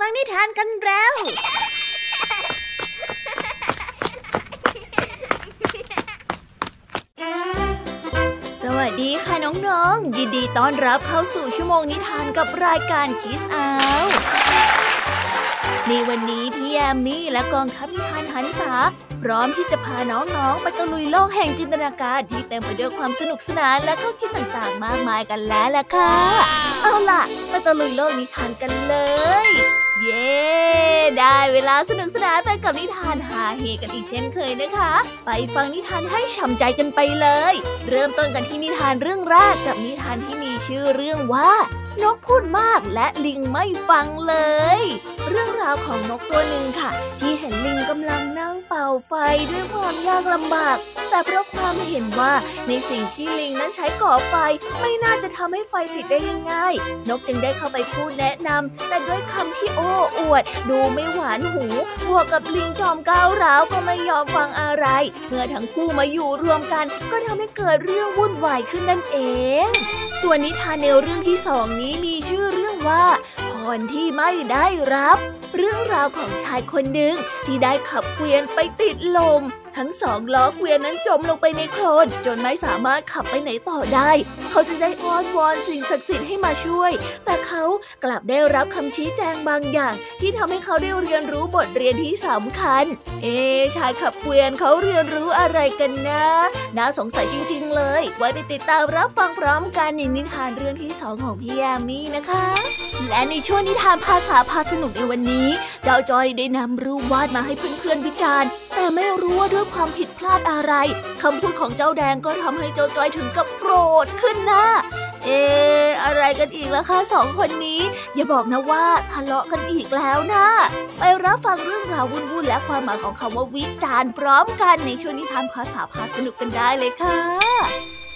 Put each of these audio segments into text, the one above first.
ฟังนิทานกันแล้ว สวัสดีค่ะน้องๆ ยินดีต้อนรับเข้าสู่ชั่วโมงนิทานกับรายการคิสอาวในวันนี้พี่แอมมี่และกองทัพนิทานหันษาพร้อมที่จะพาน้องๆ ไปตะลุยโลกแห่งจินตนาการที่เต็มไปด้วยความสนุกสนานและข้อคิดต่างๆ มากมายกันแล้วล่ะค่ะ เอาล่ะ ไปตะลุยโลกนิทานกันเลย เย้ ได้เวลาสนุกสนานไปกับนิทานหาเฮกันอีกเช่นเคยนะคะ ไปฟังนิทานให้ช่ำใจกันไปเลย เริ่มต้นกันที่นิทานเรื่องแรกกับนิทานที่มีชื่อเรื่องว่านกพูดมากและลิงไม่ฟังเลย เรื่องราวของนกตัวหนึ่งค่ะ ที่เห็นลิงกำลังนั่งเป่าไฟด้วยความยากลำบาก แต่เพราะความเห็นว่าในสิ่งที่ลิงนั้นใช้ก่อไฟ ไม่น่าจะทำให้ไฟติดได้ง่ายๆนกจึงได้เข้าไปพูดแนะนำแต่ด้วยคำที่โอ้อวด ดูไม่หวานหูบวกกับลิงจอมก้าวร้าวก็ไม่ยอมฟังอะไร เมื่อทั้งคู่มาอยู่รวมกัน ก็ทำให้เกิดเรื่องวุ่นวายขึ้นนั่นเอง ส่วนนิทานในเรื่องที่สองนี้มีชื่อเรื่องว่า รที่ไม่ได้รับ เรื่องราวของชายคนหนึ่งที่ได้ขับเกวียนไปติดลม ทั้งสองล้อเกวียนนั้นจมลงไปในโคลนจนไม่สามารถขับไปไหนต่อได้ เขาจึงได้อ้อนวอนสิ่งศักดิ์สิทธิ์ให้มาช่วย แต่เขากลับได้รับคำชี้แจงบางอย่าง ที่ทำให้เขาได้เรียนรู้บทเรียนที่สำคัญ เอ ชายขับเกวียนเขาเรียนรู้อะไรกันนะ น่าสงสัยจริง ๆ เลย ไว้ไปติดตามรับฟังพร้อมกันในนิทานเรื่องที่สองของพี่แยมมี่นะคะ และในช่วงนิทานภาษาพาสนุกในวันนี้ เจ้าจอยได้นำรูปวาดมาให้เพื่อนๆวิจารณ์ แต่ไม่รู้ว่าด้วยความผิดพลาดอะไร คำพูดของเจ้าแดงก็ทำให้เจ้าจอยถึงกับโกรธขึ้นนะ เอ๊อะไรกันอีกล่ะคะสองคนนี้ อย่าบอกนะว่าทะเลาะกันอีกแล้วนะ ไปรับฟังเรื่องราววุ่นๆและความหมายของคำว่าวิจารณ์พร้อมกันในช่วงนิทานภาษาพาสนุกกันได้เลยค่ะ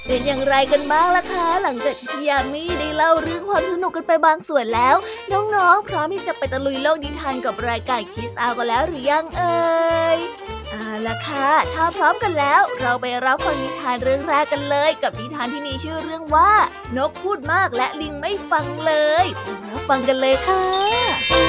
เป็นอย่างไรกันบ้างล่ะคะ หลังจากที่ยามีได้เล่าเรื่องความสนุกกันไปบางส่วนแล้ว น้องๆ พร้อมที่จะไปตะลุยโลกนิทานกับรายการคิสอากันแล้วหรือยังเอ่ย เอาละค่ะ ถ้าพร้อมกันแล้ว เราไปรับฟังนิทานเรื่องแรกกันเลย กับนิทานที่มีชื่อเรื่องว่า นกพูดมากและลิงไม่ฟังเลยรับฟังกันเลยค่ะ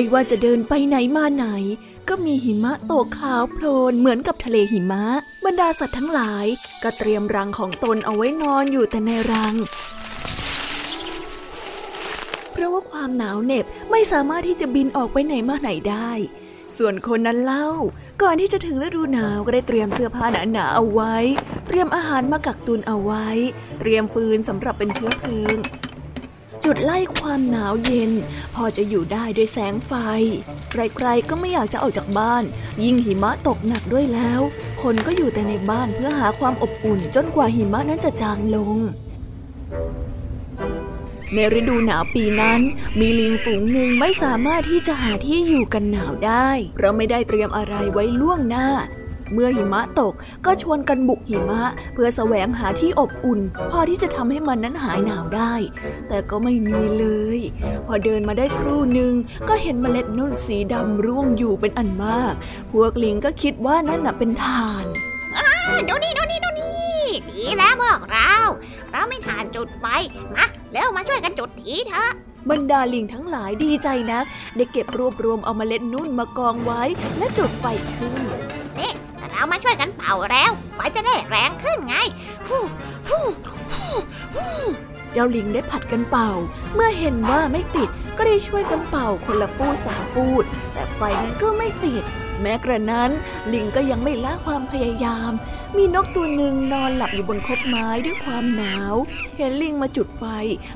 ไม่ว่าจะเดินไปไหนมาไหน ก็มีหิมะตกขาวโพลนเหมือนกับทะเลหิมะ บรรดาสัตว์ทั้งหลาย ก็เตรียมรังของตนเอาไว้นอนอยู่แต่ในรัง เพราะว่าความหนาวเหน็บไม่สามารถที่จะบินออกไปไหนมาไหนได้ ส่วนคนนั้นเล่า ก่อนที่จะถึงฤดูหนาวก็ได้เตรียมเสื้อผ้าหนาๆเอาไว้ เตรียมอาหารมากักตุนเอาไว้ เตรียมฟืนสำหรับเป็นเชื้อเพลิง จุดไล่ความหนาวเย็น พอจะอยู่ได้ด้วยแสงไฟ ใครๆก็ไม่อยากจะออกจากบ้าน ยิ่งหิมะตกหนักด้วยแล้ว คนก็อยู่แต่ในบ้านเพื่อหาความอบอุ่นจนกว่าหิมะนั้นจะจางลงในฤดูหนาวปีนั้น มีลิงฝูงหนึ่งไม่สามารถที่จะหาที่อยู่กันหนาวได้ เพราะไม่ได้เตรียมอะไรไว้ล่วงหน้า เมื่อหิมะตกก็ชวนกันบุกหิมะ เพื่อแสวงหาที่อบอุ่น พอที่จะทำให้มันนั้นหายหนาวได้ แต่ก็ไม่มีเลย พอเดินมาได้ครู่หนึ่งก็เห็นเมล็ดนุ่นสีดำร่วงอยู่เป็นอันมาก พวกลิงก็คิดว่านั่นน่ะเป็นทานดูนี่ดูนี่ดูนี่ดีแล้วพวกเรา เราไม่ทานจุดไฟมาแล้วมาช่วยกันจุดทีเถอะบรรดาลิงทั้งหลายดีใจนัก ได้เก็บรวบรวมเอาเมล็ดนุ่นมากองไว้และจุดไฟขึ้น เรามาช่วยกันเป่าแล้วไฟจะได้แรงขึ้นไงเจ้าลิงได้ผัดกันเป่า เมื่อเห็นว่าไม่ติดก็ได้ช่วยกันเป่าคนละฟูสามฟูด แต่ไฟนั้นก็ไม่ติด แม้กระนั้นลิงก็ยังไม่ละความพยายาม มีนกตัวหนึ่งนอนหลับอยู่บนคบไม้ด้วยความหนาว เห็นลิงมาจุดไฟ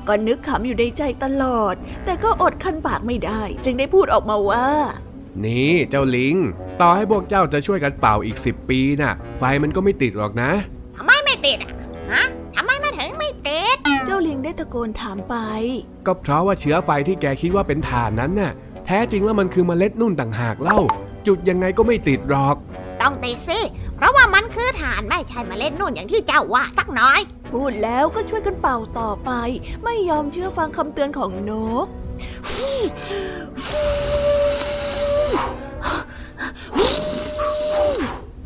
ก็นึกขำอยู่ในใจตลอด แต่ก็อดคันปากไม่ได้ จึงได้พูดออกมาว่า นี่เจ้าลิง ต่อให้พวกเจ้าจะช่วยกันเป่าอีกสิบปีน่ะ ไฟมันก็ไม่ติดหรอกนะทำไมไม่ติดอะฮะทำไมมันถึงไม่ติด เจ้าลิงได้ตะโกนถามไป ก็เพราะว่าเชื้อไฟที่แกคิดว่าเป็นถ่านนั้นน่ะ แท้จริงแล้วมันคือเมล็ดนุ่นต่างหากเล่า จุดยังไงก็ไม่ติดหรอก ต้องติดสิเพราะว่ามันคือฐานไม่ใช่เมาเล่นนุ่นอย่างที่เจ้าว่าสักน้อย พูดแล้วก็ช่วยกันเป่าต่อไป ไม่ยอมเชื่อฟังคำเตือนของนก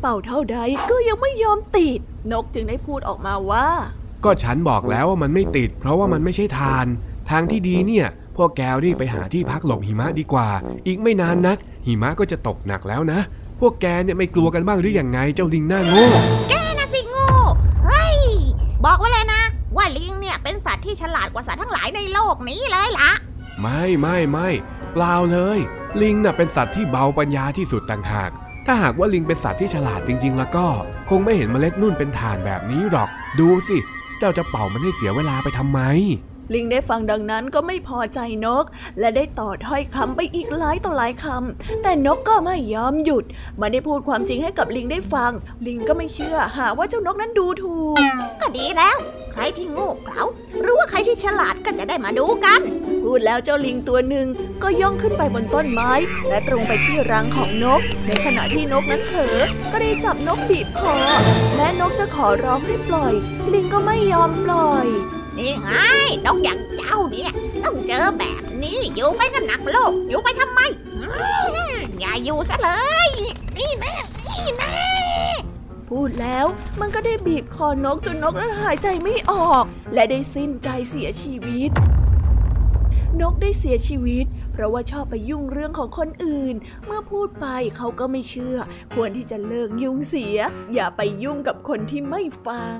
เป่าเท่าใดก็ยังไม่ยอมติด นกจึงได้พูดออกมาว่า ก็ฉันบอกแล้วว่ามันไม่ติด เพราะว่ามันไม่ใช่ทาน ทางที่ดีเนี่ยพวกแกรีบไปหาที่พักหลบหิมะดีกว่า อีกไม่นานนัก หิมะก็จะตกหนักแล้วนะ พวกแกเนี่ยไม่กลัวกันบ้างหรืออยังไงเจ้าลิงหน้าโง่แกนะสิโง่เฮ้ยบอกไว้เลยนะ ว่าลิงเนี่ยเป็นสัตว์ที่ฉลาดกว่าสัตว์ทั้งหลายในโลกนี้เลยล่ะ ไม่ไม่ไม่เปล่าเลย ลิงน่ะเป็นสัตว์ที่เบาปัญญาที่สุดต่างหาก ถ้าหากว่าลิงเป็นสัตว์ที่ฉลาดจริง ๆ แล้วก็ คงไม่เห็นเมล็ดนุ่นเป็นฐานแบบนี้หรอก ดูสิ เจ้าจะเป่ามันให้เสียเวลาไปทำไม ลิงได้ฟังดังนั้นก็ไม่พอใจนก และได้ต่อถ้อยคำไปอีกหลายต่อหลายคำแต่นกก็ไม่ยอมหยุดไมาได้พูดความจริงให้กับลิงได้ฟัง ลิงก็ไม่เชื่อหาว่าเจ้านกนั้นดูถูกก็ดีแล้ว ใครที่โง่เขลาหรือว่าใครที่ฉลาดก็จะได้มาดูกัน พูดแล้วเจ้าลิงตัวหนึ่งก็ย่องขึ้นไปบนต้นไม้ และตรงไปที่รังของนก ในขณะที่นกนั้นเผลอก็ได้จับนกบีบคอแม้นกจะขอร้องให้ปล่อย ลิงก็ไม่ยอมปล่อย นี่ไงนกอย่างเจ้าเนี่ยต้องเจอแบบนี้อยู่ไปก็หนักโลกอยู่ไปทำไมอย่าอยู่ซะเลย นี่แน่นี่แน่ พูดแล้ว มันก็ได้บีบคอนกจนนกนั้นหายใจไม่ออก และได้สิ้นใจเสียชีวิต นกได้เสียชีวิต เพราะว่าชอบไปยุ่งเรื่องของคนอื่น เมื่อพูดไปเขาก็ไม่เชื่อ ควรที่จะเลิกยุ่งเสีย อย่าไปยุ่งกับคนที่ไม่ฟัง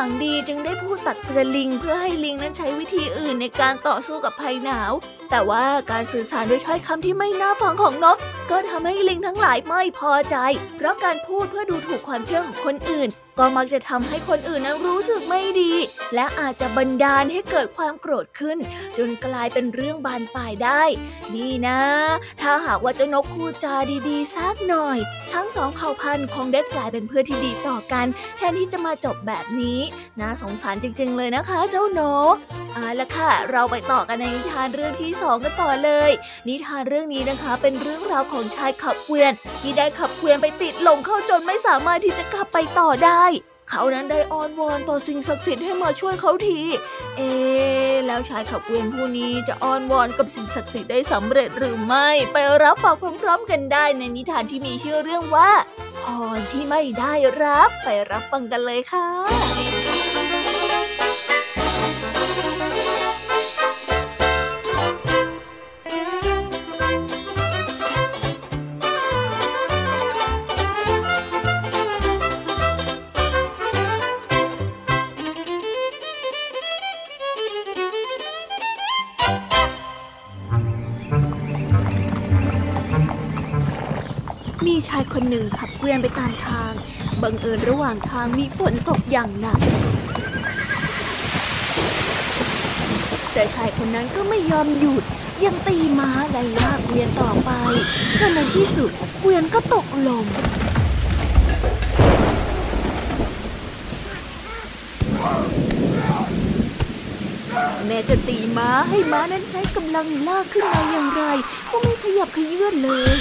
วังดีจึงได้พูดตักเตือนลิงเพื่อให้ลิงนั้นใช้วิธีอื่นในการต่อสู้กับภัยหนาว แต่ว่าการสื่อสารด้วยถ้อยคำที่ไม่น่าฟังของนก ก็ทำให้ลิงทั้งหลายไม่พอใจ เพราะการพูดเพื่อดูถูกความเชื่อของคนอื่น ก็มักจะทำให้คนอื่นนั้นรู้สึกไม่ดี และอาจจะบันดาลให้เกิดความโกรธขึ้น จนกลายเป็นเรื่องบานปลายได้ นี่นะ ถ้าหากว่าเจ้านกพูดจาดีๆสักหน่อย ทั้งสองเผ่าพันธุ์คงได้กลายเป็นเพื่อนที่ดีต่อกัน แทนที่จะมาจบแบบนี้ น่าสงสารจริง ๆ เลยนะคะ เจ้านกเอาละค่ะ เราไปต่อกันในนิทานเรื่องที่สองกันต่อเลย นิทานเรื่องนี้นะคะ เป็นเรื่องราวของชายขับเกวียนที่ได้ขับ เกวียนไปติดลมเข้าจนไม่สามารถที่จะขับไปต่อได้ เขานั้นได้อ้อนวอนต่อสิ่งศักดิ์สิทธิ์ให้มาช่วยเขาที เอ๊แล้วชายขับเกวียนผู้นี้จะอ้อนวอนกับสิ่งศักดิ์สิทธิ์ได้สำเร็จหรือไม่ ไปรับฟังพร้อมๆกันได้ในนิทานที่มีชื่อเรื่องว่าพรที่ไม่ได้รับ ไปรับฟังกันเลยค่ะ มีชายคนหนึ่งขับเกวียนไปตามทาง บังเอิญระหว่างทางมีฝนตกอย่างหนัก แต่ชายคนนั้นก็ไม่ยอมหยุด ยังตีม้าและลากเกวียนต่อไปจนในที่สุดเกวียนก็ตกลงแม้จะตีม้าให้ม้านั้นใช้กำลังลากขึ้นมาอย่างไร ก็ไม่ขยับขยื่นเลย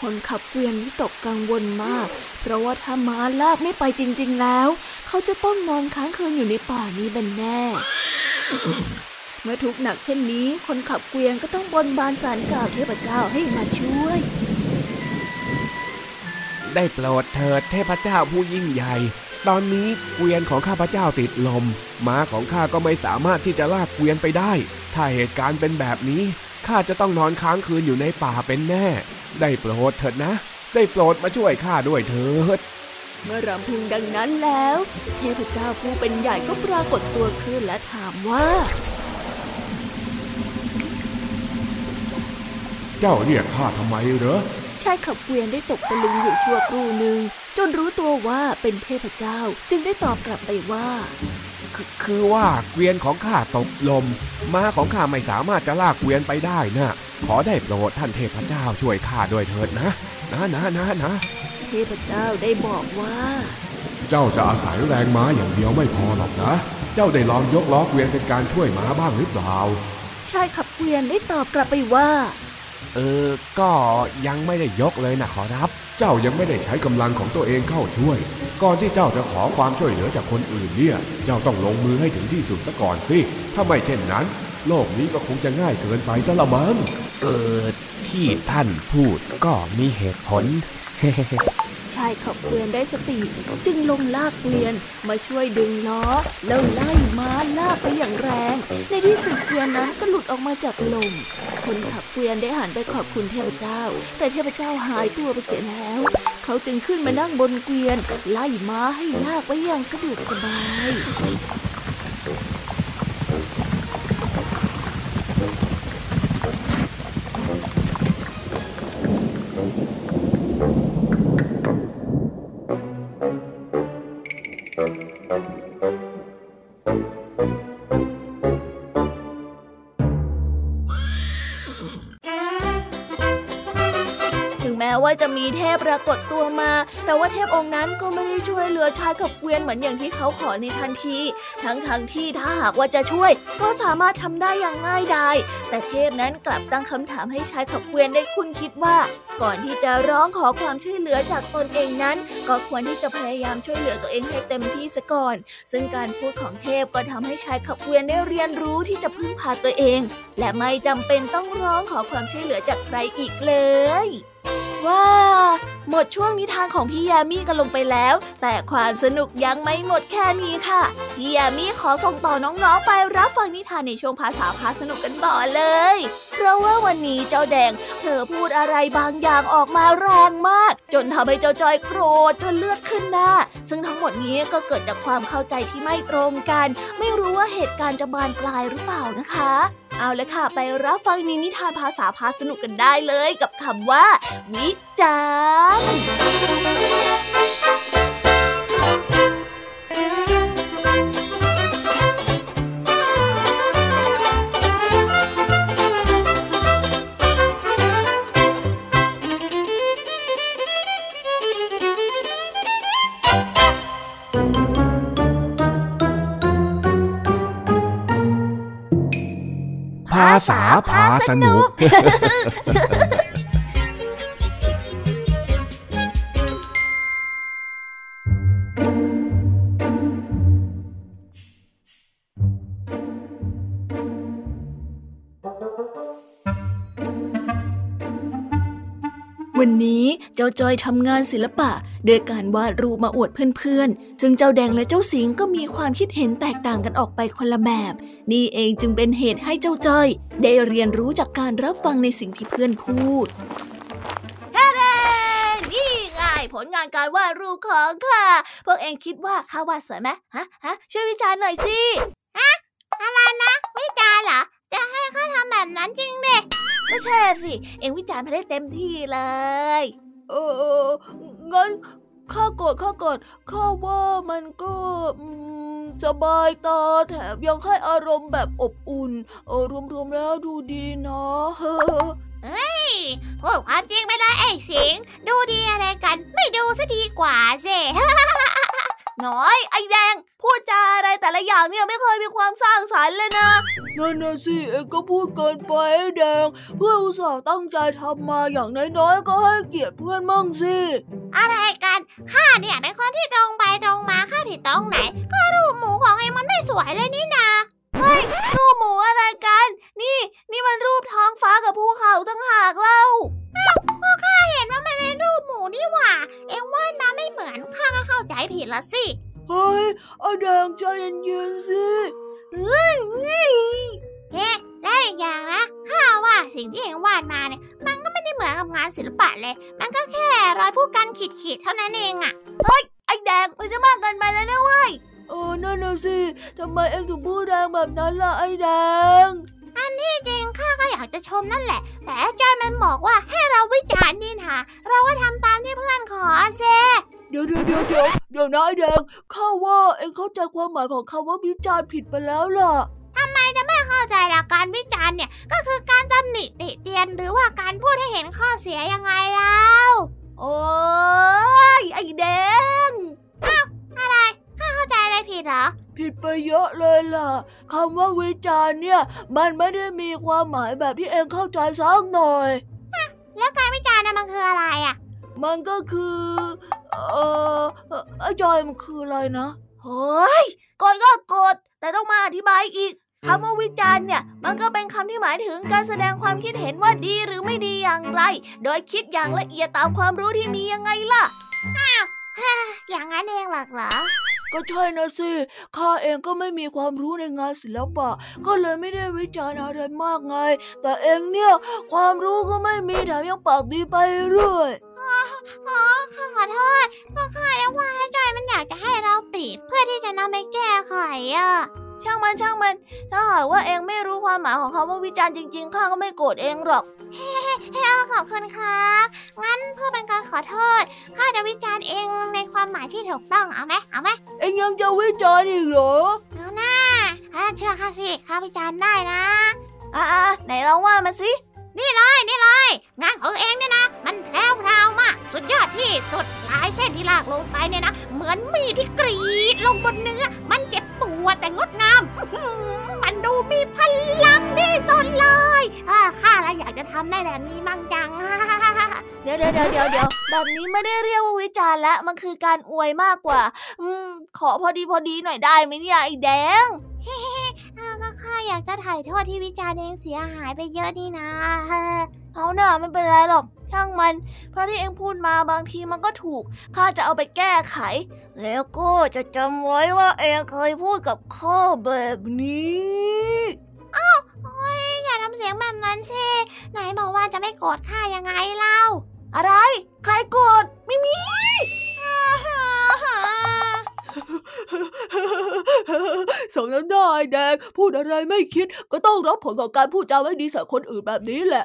คนขับเกวียนวิตกกังวลมาก เพราะว่าถ้าม้าลากไม่ไปจริง ๆ แล้ว เขาจะต้องนอนค้างคืนอยู่ในป่านี้เป็นแน่ เมื่อทุกข์หนักเช่นนี้ คนขับเกวียนก็ต้องบนบานสารกล่าวเทพเจ้าให้มาช่วย ได้โปรดเถิดเทพเจ้าผู้ยิ่งใหญ่ ตอนนี้เกวียนของข้าพเจ้าติดลม ม้าของข้าก็ไม่สามารถที่จะลากเกวียนไปได้ ถ้าเหตุการณ์เป็นแบบนี้ข้าจะต้องนอนค้างคืนอยู่ในป่าเป็นแน่ ได้โปรดเถิดนะ ได้โปรดมาช่วยข้าด้วยเถิด เมื่อรำพึงดังนั้นแล้ว เทพเจ้าผู้เป็นใหญ่ก็ปรากฏตัวขึ้นและถามว่า เจ้าเรียกข้าทำไมเหรอชายขับเกวียนได้ตกตะลึงอยู่ชั่วครู่หนึ่งจนรู้ตัวว่าเป็นเทพเจ้าจึงได้ตอบกลับไปว่า คือคือว่าเกวียนของข้าตกลม ม้าของข้าไม่สามารถจะลากเกวียนไปได้นะขอได้โปรดท่านเทพเจ้าช่วยข้าด้วยเถิดนะ นะนะนะนะเทพเจ้าได้บอกว่า เจ้าจะอาศัยแรงม้าอย่างเดียวไม่พอหรอกนะ เจ้าได้ลองยกล้อเกวียนเป็นการช่วยม้าบ้างหรือเปล่าชายขับเกวียนได้ตอบกลับไปว่า เออ ก็ยังไม่ได้ยกเลยนะขอรับ เจ้ายังไม่ได้ใช้กำลังของตัวเองเข้าช่วย ก่อนที่เจ้าจะขอความช่วยเหลือจากคนอื่นเนี่ย เจ้าต้องลงมือให้ถึงที่สุดซะก่อนสิ ถ้าไม่เช่นนั้น โลกนี้ก็คงจะง่ายเกินไปซะละมั้งเออที่ท่านพูดก็มีเหตุผล ชายขับเกวียนได้สติ จึงลงลากเกวียนมาช่วยดึงล้อ แล้วไล่ม้าลากไปอย่างแรง ในที่สุดเกวียนนั้นก็หลุดออกมาจากลมคนขับเกวียนได้หันไปขอบคุณเทพเจ้า แต่เทพเจ้าหายตัวไปเสียแล้ว เขาจึงขึ้นมานั่งบนเกวียน ไล่ม้าให้ลากไปอย่างสะดวกสบาย ถึ เทพปรากฏตัวมา แต่ว่าเทพองค์นั้นก็ไม่ได้ช่วยเหลือชายกับเกวียนเหมือนอย่างที่เขาขอในทันที ทั้งทั้งที่ถ้าหากว่าจะช่วย ก็สามารถทำได้อย่างง่ายดาย แต่เทพนั้นกลับตั้งคำถามให้ชายขับเกวียนได้คุณคิดว่า ก่อนที่จะร้องขอความช่วยเหลือจากตนเองนั้น ก็ควรที่จะพยายามช่วยเหลือตัวเองให้เต็มที่ซะก่อน ซึ่งการพูดของเทพก็ทำให้ชายขับเกวียนได้เรียนรู้ที่จะพึ่งพาตัวเอง และไม่จำเป็นต้องร้องขอความช่วยเหลือจากใครอีกเลย ว้าหมดช่วงนิทานของพี่ยามีกันลงไปแล้ว แต่ความสนุกยังไม่หมดแค่นี้ค่ะ พี่ยามีขอส่งต่อน้องๆไปรับฟังนิทานในช่วงภาษาพาสนุกกันต่อเลย เพราะว่าวันนี้เจ้าแดงเผลอพูดอะไรบางอย่างออกมาแรงมาก จนทำให้เจ้าจอยโกรธจนเลือดขึ้นหน้า ซึ่งทั้งหมดนี้ก็เกิดจากความเข้าใจที่ไม่ตรงกัน ไม่รู้ว่าเหตุการณ์จะบานปลายหรือเปล่านะคะ เอาละค่ะ ไปรับฟังนินิทานภาษาพาสนุกกันได้เลยกับคำว่า วิจารณ์ ภาษาพาสนุก วันนี้เจ้าจอยทำงานศิลปะโดยการวาดรูปมาอวดเพื่อนๆ ซึ่งเจ้าแดงและเจ้าสิงก็มีความคิดเห็นแตกต่างกันออกไปคนละแบบ นี่เองจึงเป็นเหตุให้เจ้าจอย ได้เรียนรู้จากการรับฟังในสิ่งที่เพื่อนพูดเฮ้นี่ไงผลงานการวาดรูปของค่ะพวกเองคิดว่าข้าวาดสวยไหมฮะฮะช่วยวิจารณ์หน่อยสิอะไรนะ วิจารณ์เหรอ จะให้เขาทำแบบนั้นจริงดิ ก็ใช่สิ เองวิจารณ์ไม่ได้เต็มที่เลย เอองั้นข้ากดข้ากดข้าว่ามันก็อืมสบายตาแถมยังให้อารมณ์แบบอบอุ่น เออรวมๆแล้วดูดีนะพูดความจริงไปเลยไอ้สิง ดูดีอะไรกัน ไม่ดูซะดีกว่าสิ น้อย ไอ้แดง พูดจาอะไรแต่ละอย่างเนี่ยไม่เคยมีความสร้างสรรค์เลยนะนั่นนะสิเองก็พูดเกินไปไอ้แดง เพื่อนอุตส่าห์ตั้งใจทำมาอย่างน้อยๆก็ให้เกียรติเพื่อนมั่งสิอะไรกันข้าเนี่ยเป็นคนที่ตรงไปตรงมาข้าผิดตรงไหนก็รูปหมูของเองมันไม่สวยเลยนี่นารูปหมูอะไรกัน นี่ นี่มันรูปท้องฟ้ากับภูเขาตั้งหากเล่า ข้าเห็นว่ามันเป็นรูปหมูนี่หว่า เอ็งวาดมาไม่เหมือนข้าก็เข้าใจผิดละสิ เฮ้ยไอ้แดงใจเย็นๆสิเฮ้ยเอ๊ะและอีกอย่างนะข้าว่าสิ่งที่เอ็งวาดมาเนี่ย มันก็ไม่ได้เหมือนกับงานศิลปะเลย มันก็แค่รอยผู้กันขีดๆเท่านั้นเองอะไอ้แดงมันจะมากเกินไปแล้วนะเว้ยเออนั่นน่ะสิทำไมเอ็งถึงพูดแรงแบบนั้นล่ะไอ้แดง อันที่จริงข้าก็ อยากจะชมนั่นแหละ แต่อาจารย์มันบอกว่าให้เราวิจารณ์นี่นะเราก็ทำตามที่เพื่อนขอเซเดี๋ยวเดี๋ยวเดี๋ยวเดี๋ยวเดี๋ยวนะไอ้แดงข้าว่าเอ็งเข้าใจความหมายของคำว่าวิจารณ์ผิดไปแล้วล่ะทำไมจะไม่เข้าใจล่ะการวิจารณ์เนี่ยก็คือการตำหนิติเตียนหรือว่าการพูดให้เห็นข้อเสียยังไงแล้วโอ้ยไอ้แดงอะไรข้าเข้า ใจอะไรผิดเหรอ ผิดไปเยอะเลยล่ะคำว่าวิจารณ์เนี่ย มันไม่ได้มีความหมายแบบที่เองเข้าใจสักหน่อย แล้วการวิจารณ์น่ะมันคืออะไรอะ มันก็คือ เออเอ่อไอ้จอยมันคืออะไรนะเฮ้ยกดก็กด แต่ต้องมาอธิบายอีกคำว่าวิจารณ์เนี่ย มันก็เป็นคำที่หมายถึงการแสดงความคิดเห็นว่าดีหรือไม่ดีอย่างไร โดยคิดอย่างละเอียดตามความรู้ที่มียังไงล่ะอย่างนั้นเองหรอกเหรอ ก็ใช่นะสิ ข้าเองก็ไม่มีความรู้ในงานศิลปะ ก็เลยไม่ได้วิจารณ์อะไรมากไง แต่เองเนี่ย ความรู้ก็ไม่มีแถมยังปากดีไปเรื่อยอ๋อข้าขอโทษก็ข้าได้ว่าให้จอยมันอยากจะให้เราติเพื่อที่จะนำไปแก้ไขอะ ช่างมันช่างมัน ถ้าหากว่าเองไม่รู้ความหมายของคำว่าวิจารณ์จริงๆข้าก็ไม่โกรธเองหรอกเฮ้ขอบคุณครับ งั้นเพื่อเป็นการขอโทษข้าจะวิจารณ์เองในความหมายที่ถูกต้องเอาไหมเอาไหมเองยังจะวิจารณ์อีกเหรอเอาหน้าอ่าเชื่อข้าสิข้าวิจารณ์ได้นะอ่าไหนลองว่ามาสินี่เลยนี่เลยงานของเองเนี่ยนะ มันแพรวพราวมาก สุดยอดที่สุดลายเส้นที่ลากลงไปเนี่ยนะ เหมือนมีดที่กรีด ได้แบบนี้มั่งจัง เดี๋ยวเดี๋ยวเดี๋ยวเดี๋ยวเดี๋ยวแบบนี้ไม่ได้เรียกว่าวิจารณ์ละ มันคือการอวยมากกว่า อืม ขอพอดีพอดีหน่อยได้ไหมเนี่ยไอ้แดงอ่าก็ข้าอยากจะถ่ายโทษที่วิจารณ์เองเสียหายไปเยอะนี่นะเอาหน่าไม่เป็นไรหรอกช่างมัน เพราะที่เองพูดมาบางทีมันก็ถูก ข้าจะเอาไปแก้ไข แล้วก็จะจำไว้ว่าเองเคยพูดกับข้าแบบนี้โอ้ยอย่า ทำเสียงแบบนั้นสิไหนบอกว่าจะไม่โกรธข้ายังไงเล่า อะไร ใครโกรธไม่มีสมน้ำหน้าไอ้แดง พูดอะไรไม่คิด ก็ต้องรับผลของการพูดจาไม่ดีใส่คนอื่นแบบนี้แหละ